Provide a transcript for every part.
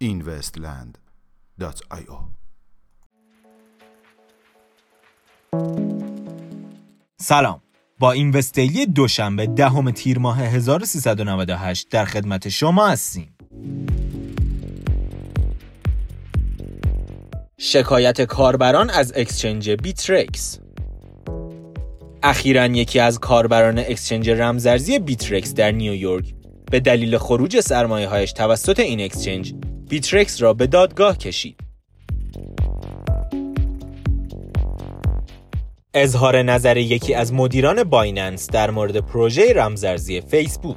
investland.io سلام. با این وستیلی دوشنبه دهم تیر ماه 1398 در خدمت شما هستیم. شکایت کاربران از exchange Bittrex اخیرا یکی از کاربران exchange رمزارزی Bittrex در نیویورک به دلیل خروج سرمایه هایش توسط این exchange Bittrex را به دادگاه کشید. اظهار نظر یکی از مدیران Binance در مورد پروژه رمزارزی فیسبوک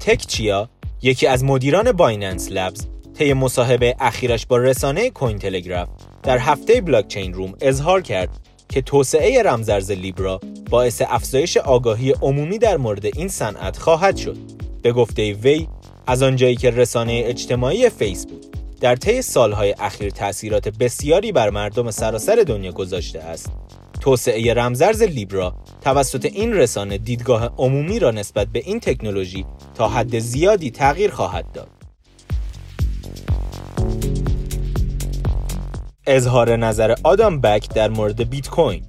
تکچیا یکی از مدیران Binance Labs طی مصاحبه اخیرش با رسانه Cointelegraph در هفته بلاکچین روم اظهار کرد که توسعه رمزارز لیبرا باعث افزایش آگاهی عمومی در مورد این صنعت خواهد شد. به گفته وی از آنجایی که رسانه اجتماعی فیسبوک در طی سالهای اخیر تأثیرات بسیاری بر مردم سراسر دنیا گذاشته است توسعه رمزرز لیبرا توسط این رسانه دیدگاه عمومی را نسبت به این تکنولوژی تا حد زیادی تغییر خواهد داد اظهار نظر آدام بک در مورد بیت کوین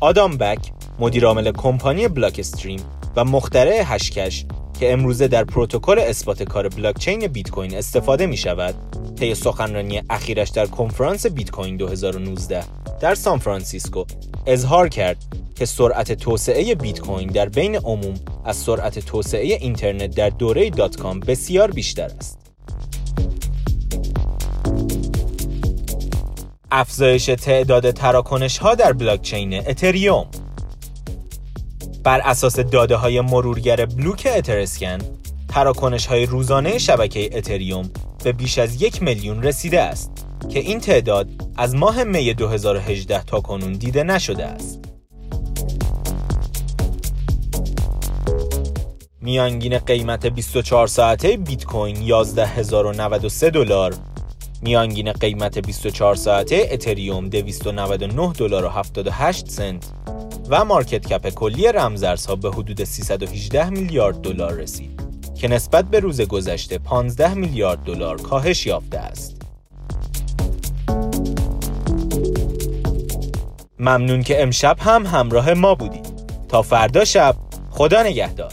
آدام بک مدیرعامل کمپانی Blockstream و مخترع Hashcash که امروزه در پروتکل اثبات کار بلاکچین بیت کوین استفاده می شود طی سخنرانی اخیرش در کنفرانس بیت کوین 2019 در سان فرانسیسکو اظهار کرد که سرعت توسعه بیت کوین در بین عموم از سرعت توسعه اینترنت در دوره dot-com بسیار بیشتر است. افزایش تعداد تراکنش ها در بلاکچین اتریوم بر اساس داده های مرورگر بلوک اترسکن تراکنش های روزانه شبکه اتریوم به بیش از یک میلیون رسیده است که این تعداد از ماه می 2018 تا کنون دیده نشده است. میانگین قیمت 24 ساعته بیت کوین 11093 دلار میانگین قیمت 24 ساعته اتریوم 299 دلار و 78 سنت و مارکت کپ کلی رمزارزها به حدود 318 میلیارد دلار رسید که نسبت به روز گذشته 15 میلیارد دلار کاهش یافته است. ممنون که امشب هم همراه ما بودید. تا فردا شب خدا نگهدار.